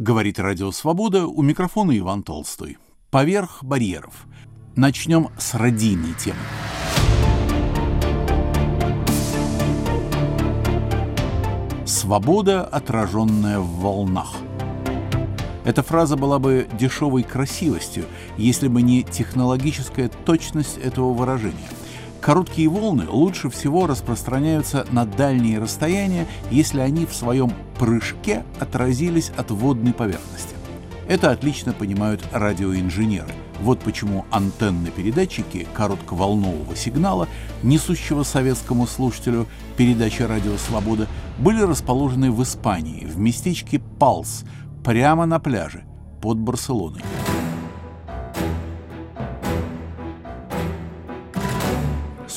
Говорит Радио Свобода, у микрофона Иван Толстой. Поверх барьеров. Начнем с родийной темы. Свобода, отраженная в волнах. Эта фраза была бы дешевой красивостью, если бы не технологическая точность этого выражения – Короткие волны лучше всего распространяются на дальние расстояния, если они в своем прыжке отразились от водной поверхности. Это отлично понимают радиоинженеры. Вот почему антенны передатчики коротковолнового сигнала, несущего советскому слушателю передачи «Радио Свобода», были расположены в Испании, в местечке Палс, прямо на пляже под Барселоной.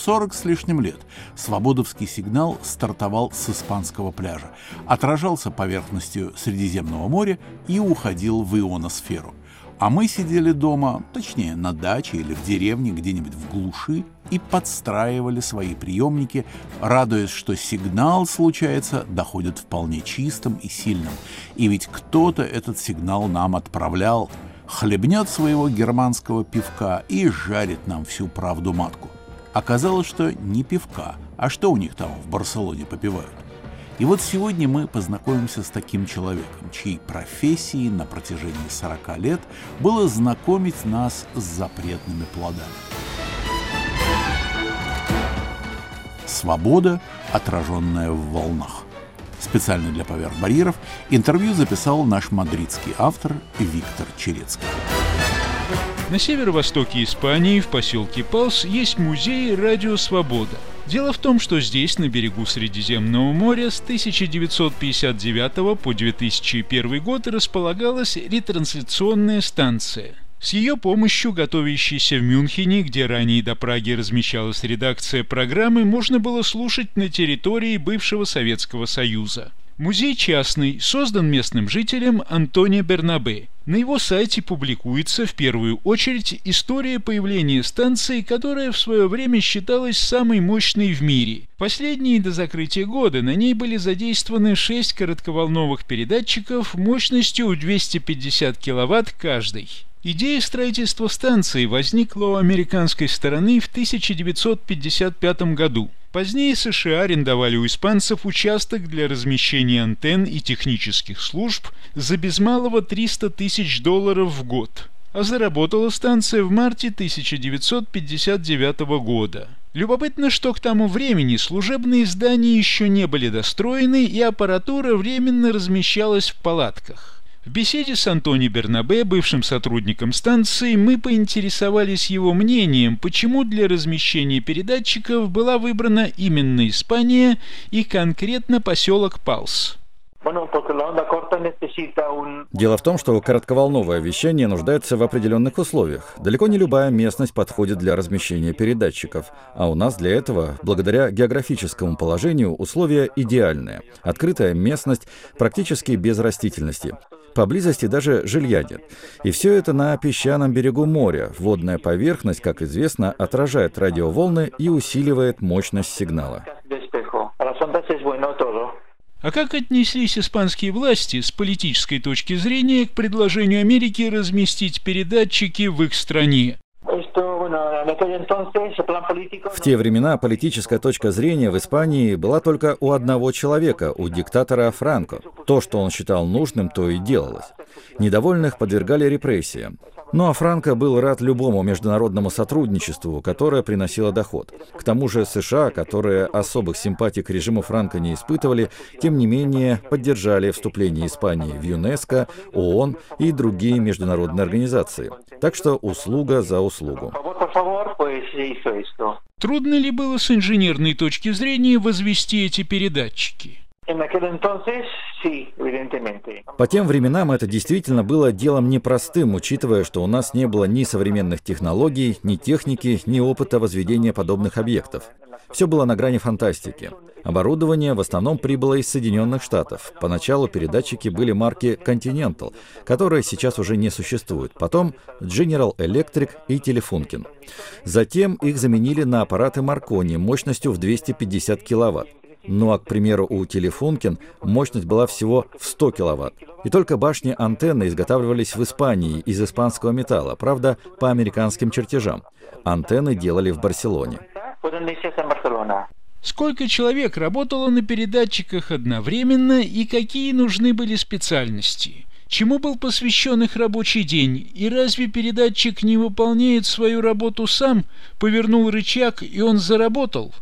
40 с лишним лет свободовский сигнал стартовал с испанского пляжа, отражался поверхностью Средиземного моря и уходил в ионосферу. А мы сидели дома, точнее, на даче или в деревне где-нибудь в глуши и подстраивали свои приемники, радуясь, что сигнал, случается, доходит вполне чистым и сильным. И ведь кто-то этот сигнал нам отправлял, хлебнет своего германского пивка и жарит нам всю правду матку. Оказалось, что не пивка, а что у них там в Барселоне попивают. И вот сегодня мы познакомимся с таким человеком, чьей профессией на протяжении 40 лет было знакомить нас с запретными плодами. Свобода, отраженная в волнах. Специально для «Поверх барьеров» интервью записал наш мадридский автор Виктор Черецкий. На северо-востоке Испании, в поселке Палс, есть музей «Радио Свобода». Дело в том, что здесь, на берегу Средиземного моря, с 1959 по 2001 год располагалась ретрансляционная станция. С ее помощью, готовящейся в Мюнхене, где ранее до Праги размещалась редакция программы, можно было слушать на территории бывшего Советского Союза. Музей частный, создан местным жителем Антонио Бернабе. На его сайте публикуется в первую очередь история появления станции, которая в свое время считалась самой мощной в мире. Последние до закрытия года на ней были задействованы шесть коротковолновых передатчиков мощностью 250 кВт каждый. Идея строительства станции возникла у американской стороны в 1955 году. Позднее США арендовали у испанцев участок для размещения антенн и технических служб за без малого 300 тысяч долларов в год. А заработала станция в марте 1959 года. Любопытно, что к тому времени служебные здания еще не были достроены и аппаратура временно размещалась в палатках. В беседе с Антони Бернабе, бывшим сотрудником станции, мы поинтересовались его мнением, почему для размещения передатчиков была выбрана именно Испания и конкретно поселок Палс. Дело в том, что коротковолновое вещание нуждается в определенных условиях. Далеко не любая местность подходит для размещения передатчиков, а у нас для этого, благодаря географическому положению, условия идеальные. Открытая местность практически без растительности. Поблизости даже жилья нет. И все это на песчаном берегу моря. Водная поверхность, как известно, отражает радиоволны и усиливает мощность сигнала. А как отнеслись испанские власти с политической точки зрения к предложению Америки разместить передатчики в их стране? В те времена политическая точка зрения в Испании была только у одного человека, у диктатора Франко. То, что он считал нужным, то и делалось. Недовольных подвергали репрессиям. Ну а Франко был рад любому международному сотрудничеству, которое приносило доход. К тому же США, которые особых симпатий к режиму Франко не испытывали, тем не менее поддержали вступление Испании в ЮНЕСКО, ООН и другие международные организации. Так что услуга за услугу. Трудно ли было с инженерной точки зрения возвести эти передатчики? По тем временам это действительно было делом непростым, учитывая, что у нас не было ни современных технологий, ни техники, ни опыта возведения подобных объектов. Все было на грани фантастики. Оборудование в основном прибыло из Соединенных Штатов. Поначалу передатчики были марки Continental, которые сейчас уже не существуют. Потом General Electric и Telefunken. Затем их заменили на аппараты Marconi мощностью в 250 киловатт. Ну а, к примеру, у Телефункин мощность была всего в 100 киловатт. И только башни антенны изготавливались в Испании из испанского металла, правда, по американским чертежам. Антенны делали в Барселоне. Сколько человек работало на передатчиках одновременно и какие нужны были специальности? Чему был посвящен их рабочий день? И разве передатчик не выполняет свою работу сам? Повернул рычаг, и он заработал?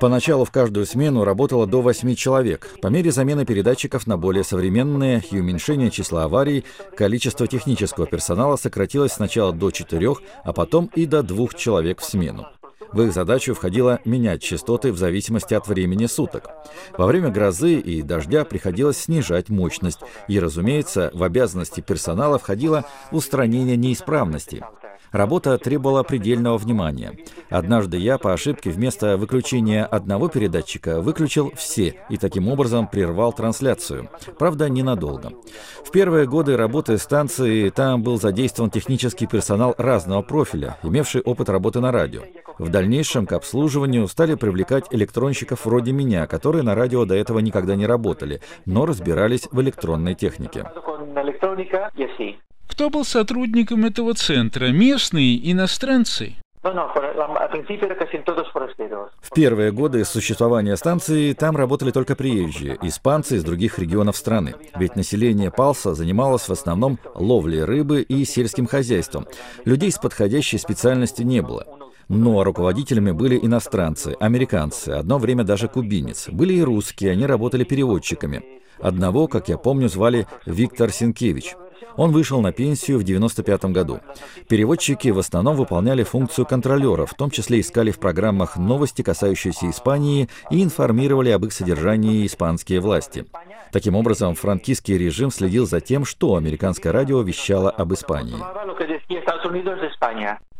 Поначалу в каждую смену работало до 8 человек. По мере замены передатчиков на более современные и уменьшения числа аварий, количество технического персонала сократилось сначала до 4, а потом и до 2 человек в смену. В их задачу входило менять частоты в зависимости от времени суток. Во время грозы и дождя приходилось снижать мощность, и, разумеется, в обязанности персонала входило устранение неисправностей. Работа требовала предельного внимания. Однажды я по ошибке вместо выключения одного передатчика выключил все и таким образом прервал трансляцию. Правда, ненадолго. В первые годы работы станции там был задействован технический персонал разного профиля, имевший опыт работы на радио. В дальнейшем к обслуживанию стали привлекать электронщиков вроде меня, которые на радио до этого никогда не работали, но разбирались в электронной технике. Кто был сотрудником этого центра? Местные, иностранцы? В первые годы существования станции там работали только приезжие, испанцы из других регионов страны. Ведь население Палса занималось в основном ловлей рыбы и сельским хозяйством. Людей с подходящей специальностью не было. Но руководителями были иностранцы, американцы, одно время даже кубинец. Были и русские, они работали переводчиками. Одного, как я помню, звали Виктор Синкевич. Он вышел на пенсию в 1995 году. Переводчики в основном выполняли функцию контролера, в том числе искали в программах новости, касающиеся Испании, и информировали об их содержании испанские власти. Таким образом, франкистский режим следил за тем, что американское радио вещало об Испании.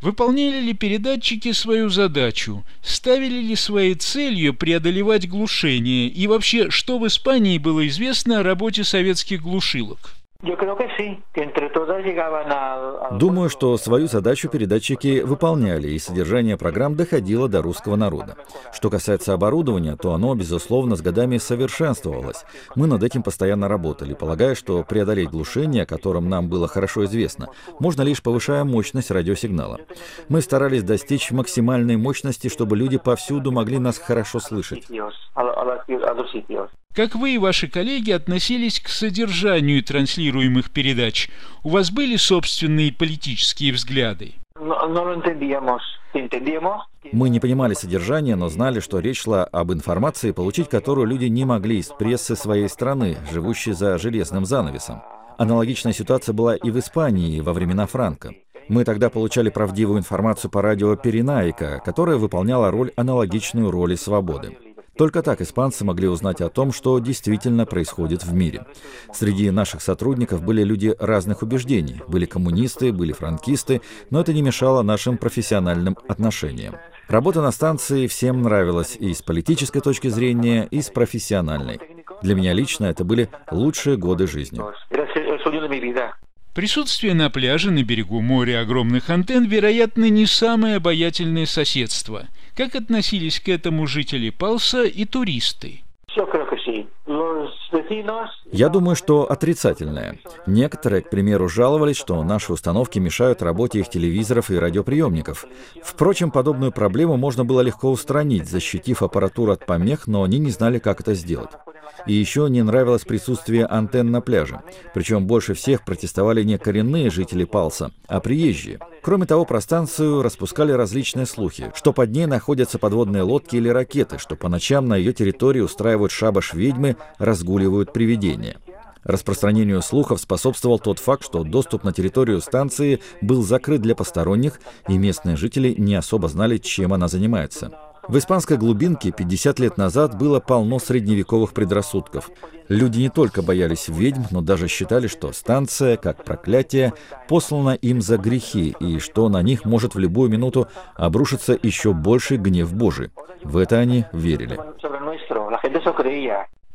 Выполняли ли передатчики свою задачу? Ставили ли своей целью преодолевать глушение? И вообще, что в Испании было известно о работе советских глушилок? Думаю, что свою задачу передатчики выполняли, и содержание программ доходило до русского народа. Что касается оборудования, то оно, безусловно, с годами совершенствовалось. Мы над этим постоянно работали, полагая, что преодолеть глушение, о котором нам было хорошо известно, можно лишь повышая мощность радиосигнала. Мы старались достичь максимальной мощности, чтобы люди повсюду могли нас хорошо слышать. Как вы и ваши коллеги относились к содержанию транслируемых передач? У вас были собственные политические взгляды? Мы не понимали содержания, но знали, что речь шла об информации, получить которую люди не могли из прессы своей страны, живущей за железным занавесом. Аналогичная ситуация была и в Испании во времена Франка. Мы тогда получали правдивую информацию по радио Перенайка, которая выполняла роль аналогичную роли свободы. Только так испанцы могли узнать о том, что действительно происходит в мире. Среди наших сотрудников были люди разных убеждений. Были коммунисты, были франкисты, но это не мешало нашим профессиональным отношениям. Работа на станции всем нравилась и с политической точки зрения, и с профессиональной. Для меня лично это были лучшие годы жизни. Присутствие на пляже на берегу моря огромных антенн, вероятно, не самое обаятельное соседство. Как относились к этому жители Палса и туристы? Я думаю, что отрицательное. Некоторые, к примеру, жаловались, что наши установки мешают работе их телевизоров и радиоприемников. Впрочем, подобную проблему можно было легко устранить, защитив аппаратуру от помех, но они не знали, как это сделать. И еще не нравилось присутствие антенн на пляже. Причем больше всех протестовали не коренные жители Палса, а приезжие. Кроме того, про станцию распускали различные слухи, что под ней находятся подводные лодки или ракеты, что по ночам на ее территории устраивают шабаш ведьмы, разгуливают привидения. Распространению слухов способствовал тот факт, что доступ на территорию станции был закрыт для посторонних, и местные жители не особо знали, чем она занимается. В испанской глубинке 50 лет назад было полно средневековых предрассудков. Люди не только боялись ведьм, но даже считали, что станция, как проклятие, послана им за грехи, и что на них может в любую минуту обрушиться еще больший гнев Божий. В это они верили.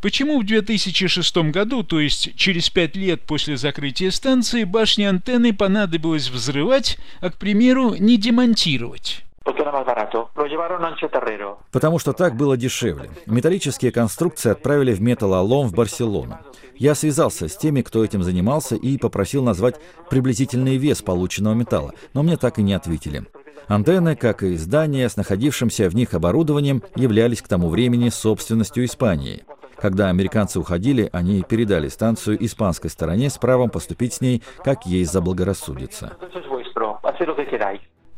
Почему в 2006 году, то есть через пять лет после закрытия станции, башни антенны понадобилось взрывать, а, к примеру, не демонтировать? Потому что так было дешевле. Металлические конструкции отправили в металлолом в Барселону. Я связался с теми, кто этим занимался, и попросил назвать приблизительный вес полученного металла, но мне так и не ответили. Антенны, как и здания с находившимся в них оборудованием, являлись к тому времени собственностью Испании. Когда американцы уходили, они передали станцию испанской стороне с правом поступить с ней, как ей заблагорассудится.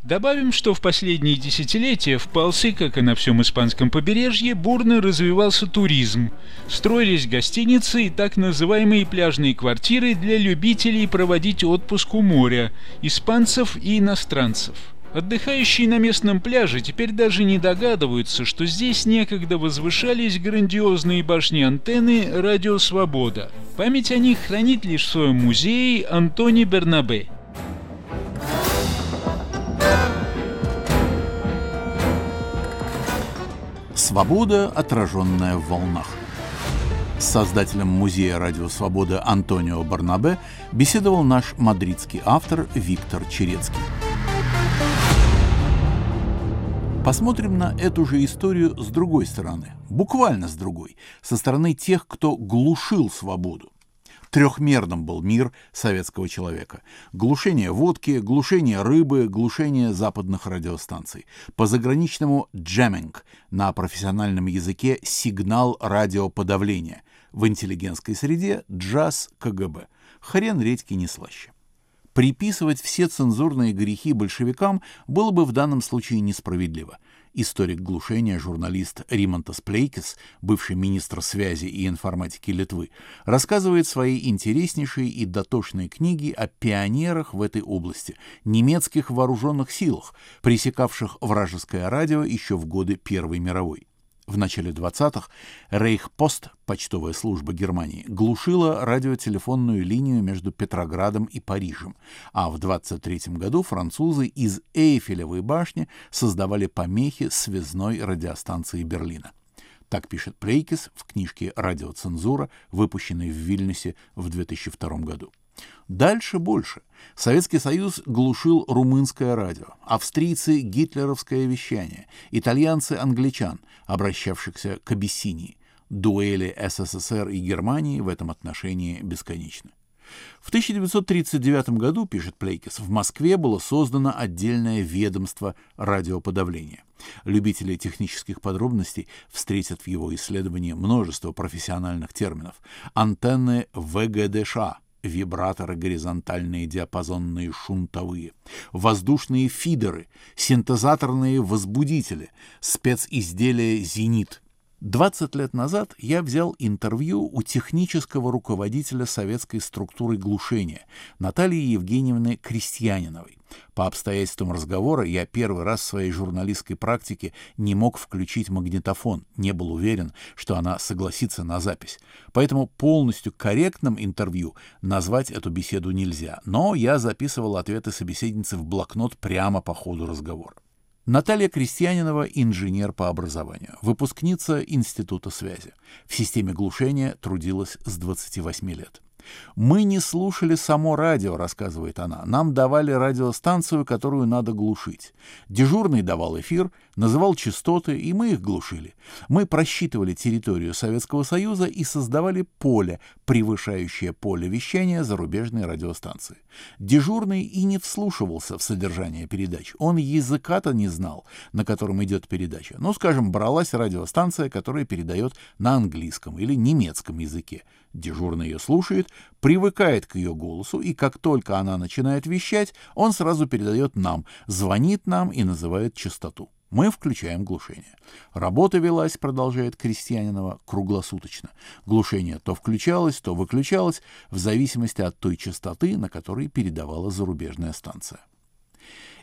Добавим, что в последние десятилетия в Палсе, как и на всем испанском побережье, бурно развивался туризм. Строились гостиницы и так называемые пляжные квартиры для любителей проводить отпуск у моря, испанцев и иностранцев. Отдыхающие на местном пляже теперь даже не догадываются, что здесь некогда возвышались грандиозные башни-антенны «Радио Свобода». Память о них хранит лишь в своем музее Антони Бернабе. Свобода, отраженная в волнах. С создателем музея «Радио Свобода» Антонио Барнабе беседовал наш мадридский автор Виктор Черецкий. Посмотрим на эту же историю с другой стороны, буквально с другой, со стороны тех, кто глушил свободу. Трехмерным был мир советского человека. Глушение водки, глушение рыбы, глушение западных радиостанций. По заграничному джеминг, на профессиональном языке сигнал радиоподавления. В интеллигентской среде джаз КГБ. Хрен редьки не слаще. Приписывать все цензурные грехи большевикам было бы в данном случае несправедливо – историк глушения, журналист Римонтас Плейкис, бывший министр связи и информатики Литвы, рассказывает свои интереснейшие и дотошные книги о пионерах в этой области, немецких вооруженных силах, пресекавших вражеское радио еще в годы Первой мировой. В начале 20-х Рейхпост, почтовая служба Германии, глушила радиотелефонную линию между Петроградом и Парижем, а в 23 году французы из Эйфелевой башни создавали помехи связной радиостанции Берлина. Так пишет Плейкис в книжке «Радиоцензура», выпущенной в Вильнюсе в 2002 году. Дальше больше. Советский Союз глушил румынское радио, австрийцы — гитлеровское вещание, итальянцы — англичан, обращавшихся к Абиссинии. Дуэли СССР и Германии в этом отношении бесконечны. В 1939 году, пишет Плейкис, в Москве было создано отдельное ведомство радиоподавления. Любители технических подробностей встретят в его исследовании множество профессиональных терминов. Антенны ВГДШ, вибраторы горизонтальные диапазонные шунтовые, воздушные фидеры, синтезаторные возбудители, специзделия «Зенит», 20 лет назад я взял интервью у технического руководителя советской структуры глушения Натальи Евгеньевны Крестьяниновой. По обстоятельствам разговора я первый раз в своей журналистской практике не мог включить магнитофон, не был уверен, что она согласится на запись. Поэтому полностью корректным интервью назвать эту беседу нельзя, но я записывал ответы собеседницы в блокнот прямо по ходу разговора. Наталья Крестьянинова – инженер по образованию, выпускница Института связи. В системе глушения трудилась с 28 лет. «Мы не слушали само радио», — рассказывает она. «Нам давали радиостанцию, которую надо глушить. Дежурный давал эфир, называл частоты, и мы их глушили. Мы просчитывали территорию Советского Союза и создавали поле, превышающее поле вещания зарубежной радиостанции. Дежурный и не вслушивался в содержание передач. Он языка-то не знал, на котором идет передача. Ну, скажем, бралась радиостанция, которая передает на английском или немецком языке. Дежурный ее слушает, привыкает к ее голосу, и как только она начинает вещать, он сразу передает нам, звонит нам и называет частоту. Мы включаем глушение. Работа велась, продолжает Крестьянинова, круглосуточно. Глушение то включалось, то выключалось, в зависимости от той частоты, на которой передавала зарубежная станция.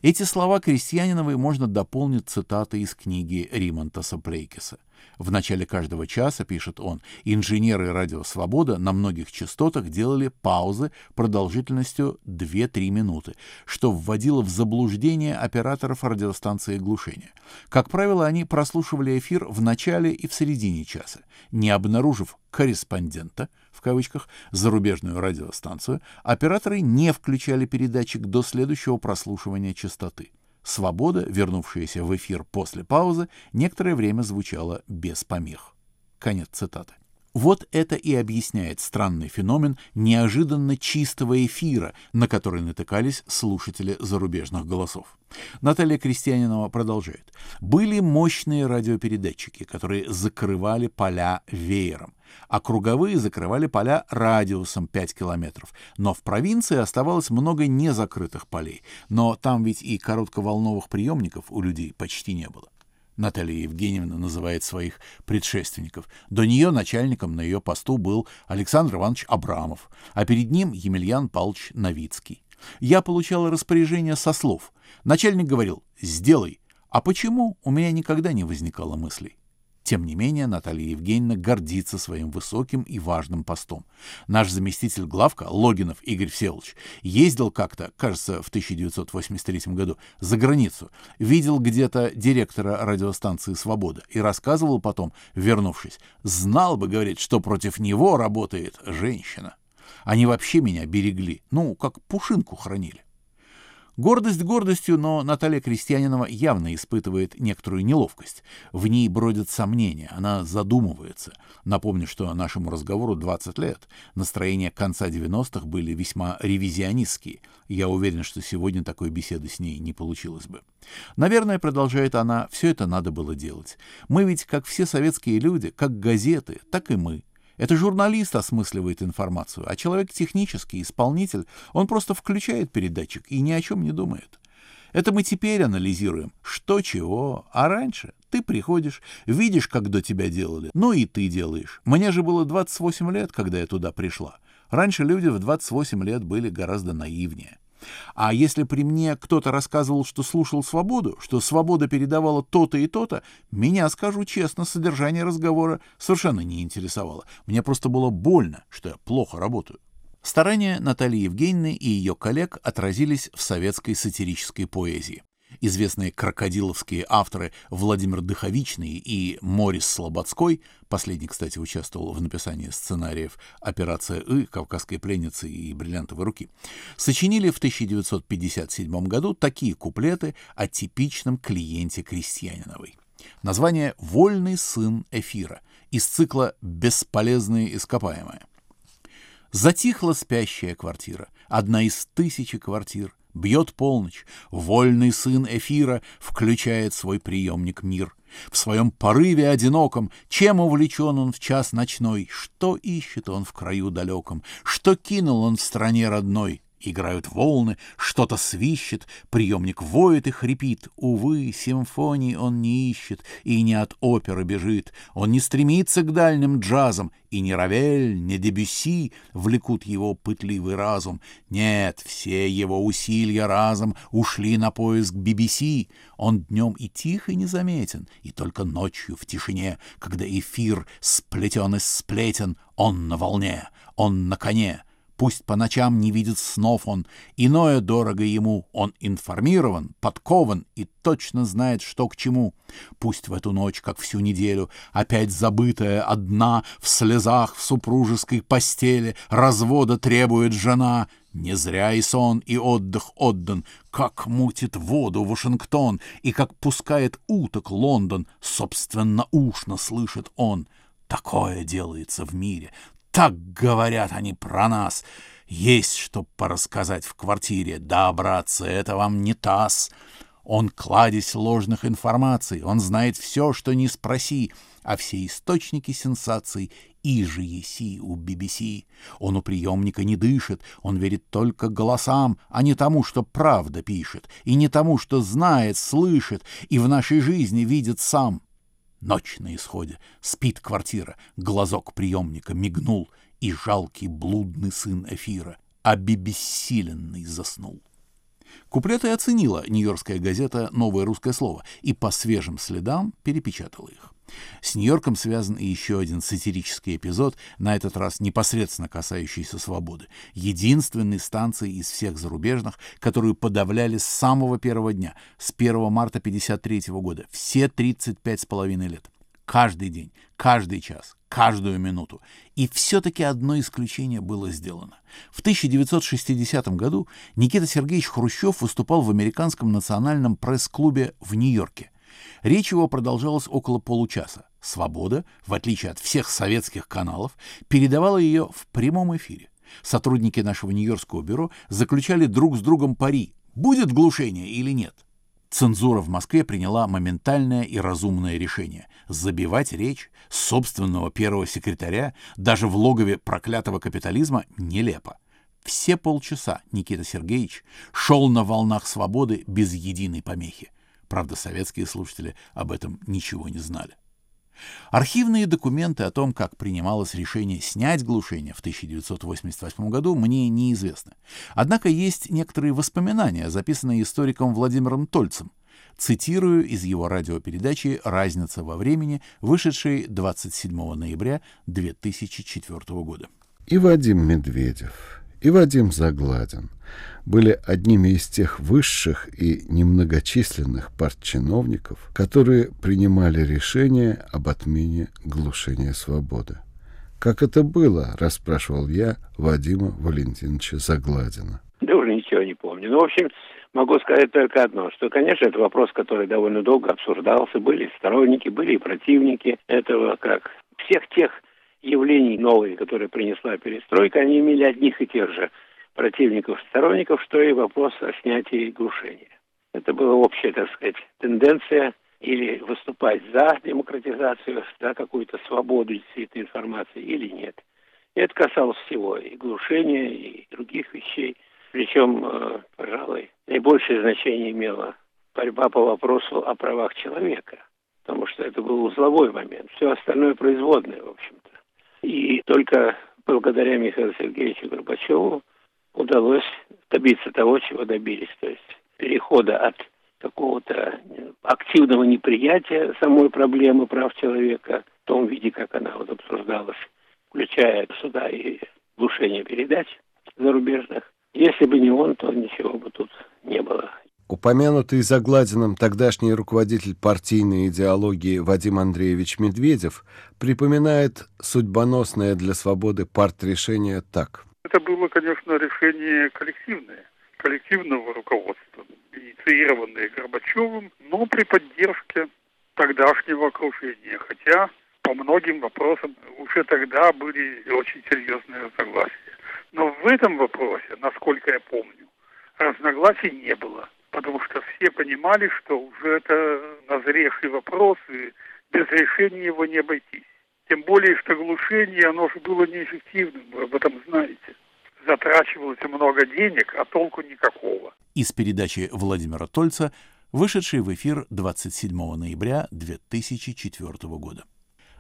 Эти слова Крестьяниновой можно дополнить цитатой из книги Римонтаса Плейкеса. В начале каждого часа, пишет он, инженеры радио «Свобода» на многих частотах делали паузы продолжительностью 2-3 минуты, что вводило в заблуждение операторов радиостанции глушения. Как правило, они прослушивали эфир в начале и в середине часа, не обнаружив корреспондента, в кавычках, зарубежную радиостанцию, операторы не включали передатчик до следующего прослушивания частоты. «Свобода», вернувшаяся в эфир после паузы, некоторое время звучала без помех. Конец цитаты. Вот это и объясняет странный феномен неожиданно чистого эфира, на который натыкались слушатели зарубежных голосов. Наталья Крестьянинова продолжает. Были мощные радиопередатчики, которые закрывали поля веером, а круговые закрывали поля радиусом 5 километров. Но в провинции оставалось много незакрытых полей, но там ведь и коротковолновых приемников у людей почти не было. Наталья Евгеньевна называет своих предшественников. До нее начальником на ее посту был Александр Иванович Абрамов, а перед ним Емельян Павлович Новицкий. Я получала распоряжение со слов. Начальник говорил «сделай», а почему, у меня никогда не возникало мыслей. Тем не менее, Наталья Евгеньевна гордится своим высоким и важным постом. Наш заместитель главка, Логинов Игорь Всеволодович, ездил как-то, кажется, в 1983 году, за границу, видел где-то директора радиостанции «Свобода» и рассказывал потом, вернувшись, знал бы, говорит, что против него работает женщина. Они вообще меня берегли, ну, как пушинку хранили. Гордость гордостью, но Наталья Крестьянинова явно испытывает некоторую неловкость. В ней бродят сомнения, она задумывается. Напомню, что нашему разговору 20 лет. Настроения конца 90-х были весьма ревизионистские. Я уверен, что сегодня такой беседы с ней не получилось бы. Наверное, продолжает она, все это надо было делать. Мы ведь, как все советские люди, как газеты, так и мы. Это журналист осмысливает информацию, а человек технический, исполнитель, он просто включает передатчик и ни о чем не думает. Это мы теперь анализируем, что чего, а раньше ты приходишь, видишь, как до тебя делали, ну и ты делаешь. Мне же было 28 лет, когда я туда пришла. Раньше люди в 28 лет были гораздо наивнее. А если при мне кто-то рассказывал, что слушал свободу, что свобода передавала то-то и то-то, меня, скажу честно, содержание разговора совершенно не интересовало. Мне просто было больно, что я плохо работаю. Старания Натальи Евгеньевны и ее коллег отразились в советской сатирической поэзии. Известные крокодиловские авторы Владимир Дыховичный и Морис Слободской, последний, кстати, участвовал в написании сценариев «Операция И», «Кавказской пленницы» и «Бриллиантовой руки», сочинили в 1957 году такие куплеты о типичном клиенте Крестьяниновой. Название «Вольный сын эфира» из цикла «Бесполезные ископаемые». Затихла спящая квартира, одна из тысячи квартир, Бьет полночь, вольный сын эфира включает свой приемник мир. В своем порыве одиноком, чем увлечен он в час ночной, что ищет он в краю далеком, что кинул он в стране родной, Играют волны, что-то свищет, приемник воет и хрипит. Увы, симфонии он не ищет и не от оперы бежит. Он не стремится к дальним джазам, и ни Равель, ни Дебюсси влекут его пытливый разум. Нет, все его усилия разом ушли на поиск BBC. Он днем и тихо незаметен, и только ночью в тишине, когда эфир сплетен из сплетен, он на волне, он на коне — Пусть по ночам не видит снов он, иное дорого ему, он информирован, подкован и точно знает, что к чему. Пусть в эту ночь, как всю неделю, опять забытая одна, в слезах в супружеской постели, развода требует жена, не зря и сон, и отдых отдан, как мутит воду Вашингтон, и как пускает уток Лондон, собственно ушно слышит он. Такое делается в мире, так говорят они про нас. Есть что порассказать в квартире. Да, братцы, это вам не таз. Он кладезь ложных информаций. Он знает все, что не спроси. А все источники сенсаций и же еси у BBC. Он у приемника не дышит, он верит только голосам, а не тому, что правда пишет, и не тому, что знает, слышит и в нашей жизни видит сам. Ночь на исходе, спит квартира, глазок приемника мигнул, и жалкий блудный сын эфира, обебессиленный, заснул. Куплеты оценила нью-йоркская газета «Новое русское слово» и по свежим следам перепечатала их. С Нью-Йорком связан и еще один сатирический эпизод, на этот раз непосредственно касающийся свободы. Единственной станции из всех зарубежных, которую подавляли с самого первого дня, с 1 марта 1953 года, все 35 с половиной лет. Каждый день, каждый час, каждую минуту. И все-таки одно исключение было сделано. В 1960 году Никита Сергеевич Хрущев выступал в американском национальном пресс-клубе в Нью-Йорке. Речь его продолжалась около получаса. «Свобода», в отличие от всех советских каналов, передавала ее в прямом эфире. Сотрудники нашего Нью-Йоркского бюро заключали друг с другом пари, будет глушение или нет. Цензура в Москве приняла моментальное и разумное решение – забивать речь собственного первого секретаря даже в логове проклятого капитализма нелепо. Все полчаса Никита Сергеевич шел на волнах свободы без единой помехи. Правда, советские слушатели об этом ничего не знали. Архивные документы о том, как принималось решение снять глушение в 1988 году, мне неизвестны. Однако есть некоторые воспоминания, записанные историком Владимиром Тольцем. Цитирую из его радиопередачи «Разница во времени», вышедшей 27 ноября 2004 года. И Вадим Медведев, и Вадим Загладин были одними из тех высших и немногочисленных партчиновников, которые принимали решение об отмене глушения свободы. Как это было, расспрашивал я Вадима Валентиновича Загладина. Да уже ничего не помню. Ну, в общем, могу сказать только одно, что, конечно, это вопрос, который довольно долго обсуждался. Были сторонники, были и противники этого, как всех тех явлений новых, которые принесла перестройка, они имели одних и тех же противников, сторонников, что и вопрос о снятии глушения. Это была общая, так сказать, тенденция или выступать за демократизацию, за какую-то свободу действительно информации или нет. И это касалось всего, и глушения, и других вещей. Причем, э, пожалуй, наибольшее значение имела борьба по вопросу о правах человека, потому что это был узловой момент. Все остальное производное, в общем-то. И только благодаря Михаилу Сергеевичу Горбачеву удалось добиться того, чего добились. То есть перехода от какого-то активного неприятия самой проблемы прав человека в том виде, как она вот обсуждалась, включая сюда и глушение передач зарубежных. Если бы не он, то ничего бы тут не было. Упомянутый Загладиным тогдашний руководитель партийной идеологии Вадим Андреевич Медведев припоминает судьбоносное для свободы парт-решение так. Это было, конечно, решение коллективное, коллективного руководства, инициированное Горбачевым, но при поддержке тогдашнего окружения, хотя по многим вопросам уже тогда были очень серьезные разногласия. Но в этом вопросе, насколько я помню, разногласий не было потому что все понимали, что уже это назревший вопрос, и без решения его не обойтись. Тем более, что глушение, оно же было неэффективным, вы об этом знаете. Затрачивалось много денег, а толку никакого. Из передачи Владимира Тольца, вышедшей в эфир 27 ноября 2004 года.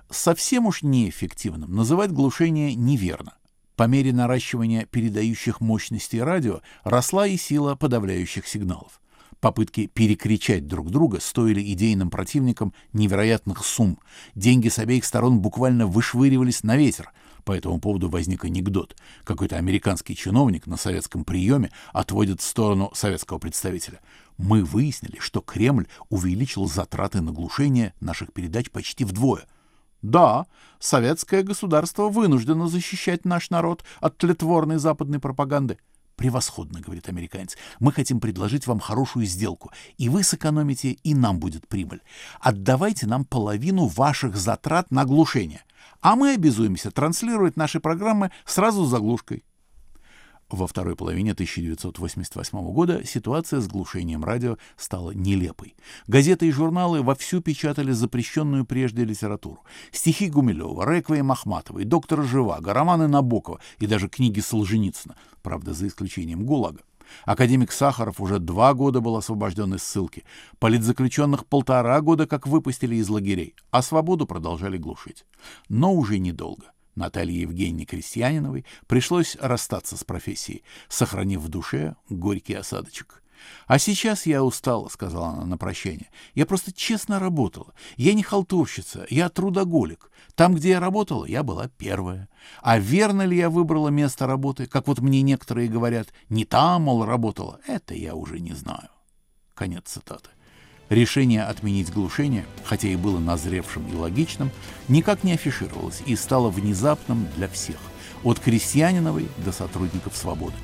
Совсем уж неэффективным называть глушение неверно. По мере наращивания передающих мощностей радио росла и сила подавляющих сигналов. Попытки перекричать друг друга стоили идейным противникам невероятных сумм. Деньги с обеих сторон буквально вышвыривались на ветер. По этому поводу возник анекдот. Какой-то американский чиновник на советском приеме отводит в сторону советского представителя. Мы выяснили, что Кремль увеличил затраты на глушение наших передач почти вдвое — да, советское государство вынуждено защищать наш народ от тлетворной западной пропаганды. Превосходно, говорит американец. Мы хотим предложить вам хорошую сделку, и вы сэкономите, и нам будет прибыль. Отдавайте нам половину ваших затрат на глушение, а мы обязуемся транслировать наши программы сразу с заглушкой. Во второй половине 1988 года ситуация с глушением радио стала нелепой. Газеты и журналы вовсю печатали запрещенную прежде литературу. Стихи Гумилева, Реквием Ахматовой, доктора Живаго, романы Набокова и даже книги Солженицына, правда, за исключением ГУЛАГа. Академик Сахаров уже два года был освобожден из ссылки. Политзаключенных полтора года как выпустили из лагерей, а свободу продолжали глушить. Но уже недолго. Наталье Евгеньевне Крестьяниновой пришлось расстаться с профессией, сохранив в душе горький осадочек. «А сейчас я устала», — сказала она на прощание. «Я просто честно работала. Я не халтурщица, я трудоголик. Там, где я работала, я была первая. А верно ли я выбрала место работы, как вот мне некоторые говорят, не там, мол, работала, это я уже не знаю». Конец цитаты. Решение отменить глушение, хотя и было назревшим и логичным, никак не афишировалось и стало внезапным для всех, от крестьяниновой до сотрудников «Свободы».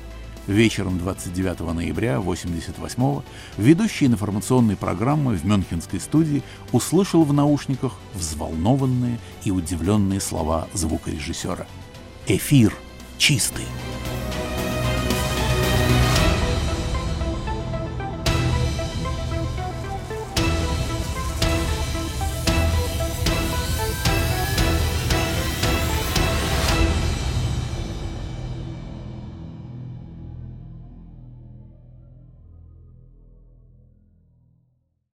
Вечером 29 ноября 1988 ведущий информационной программы в Мюнхенской студии услышал в наушниках взволнованные и удивленные слова звукорежиссера. «Эфир чистый».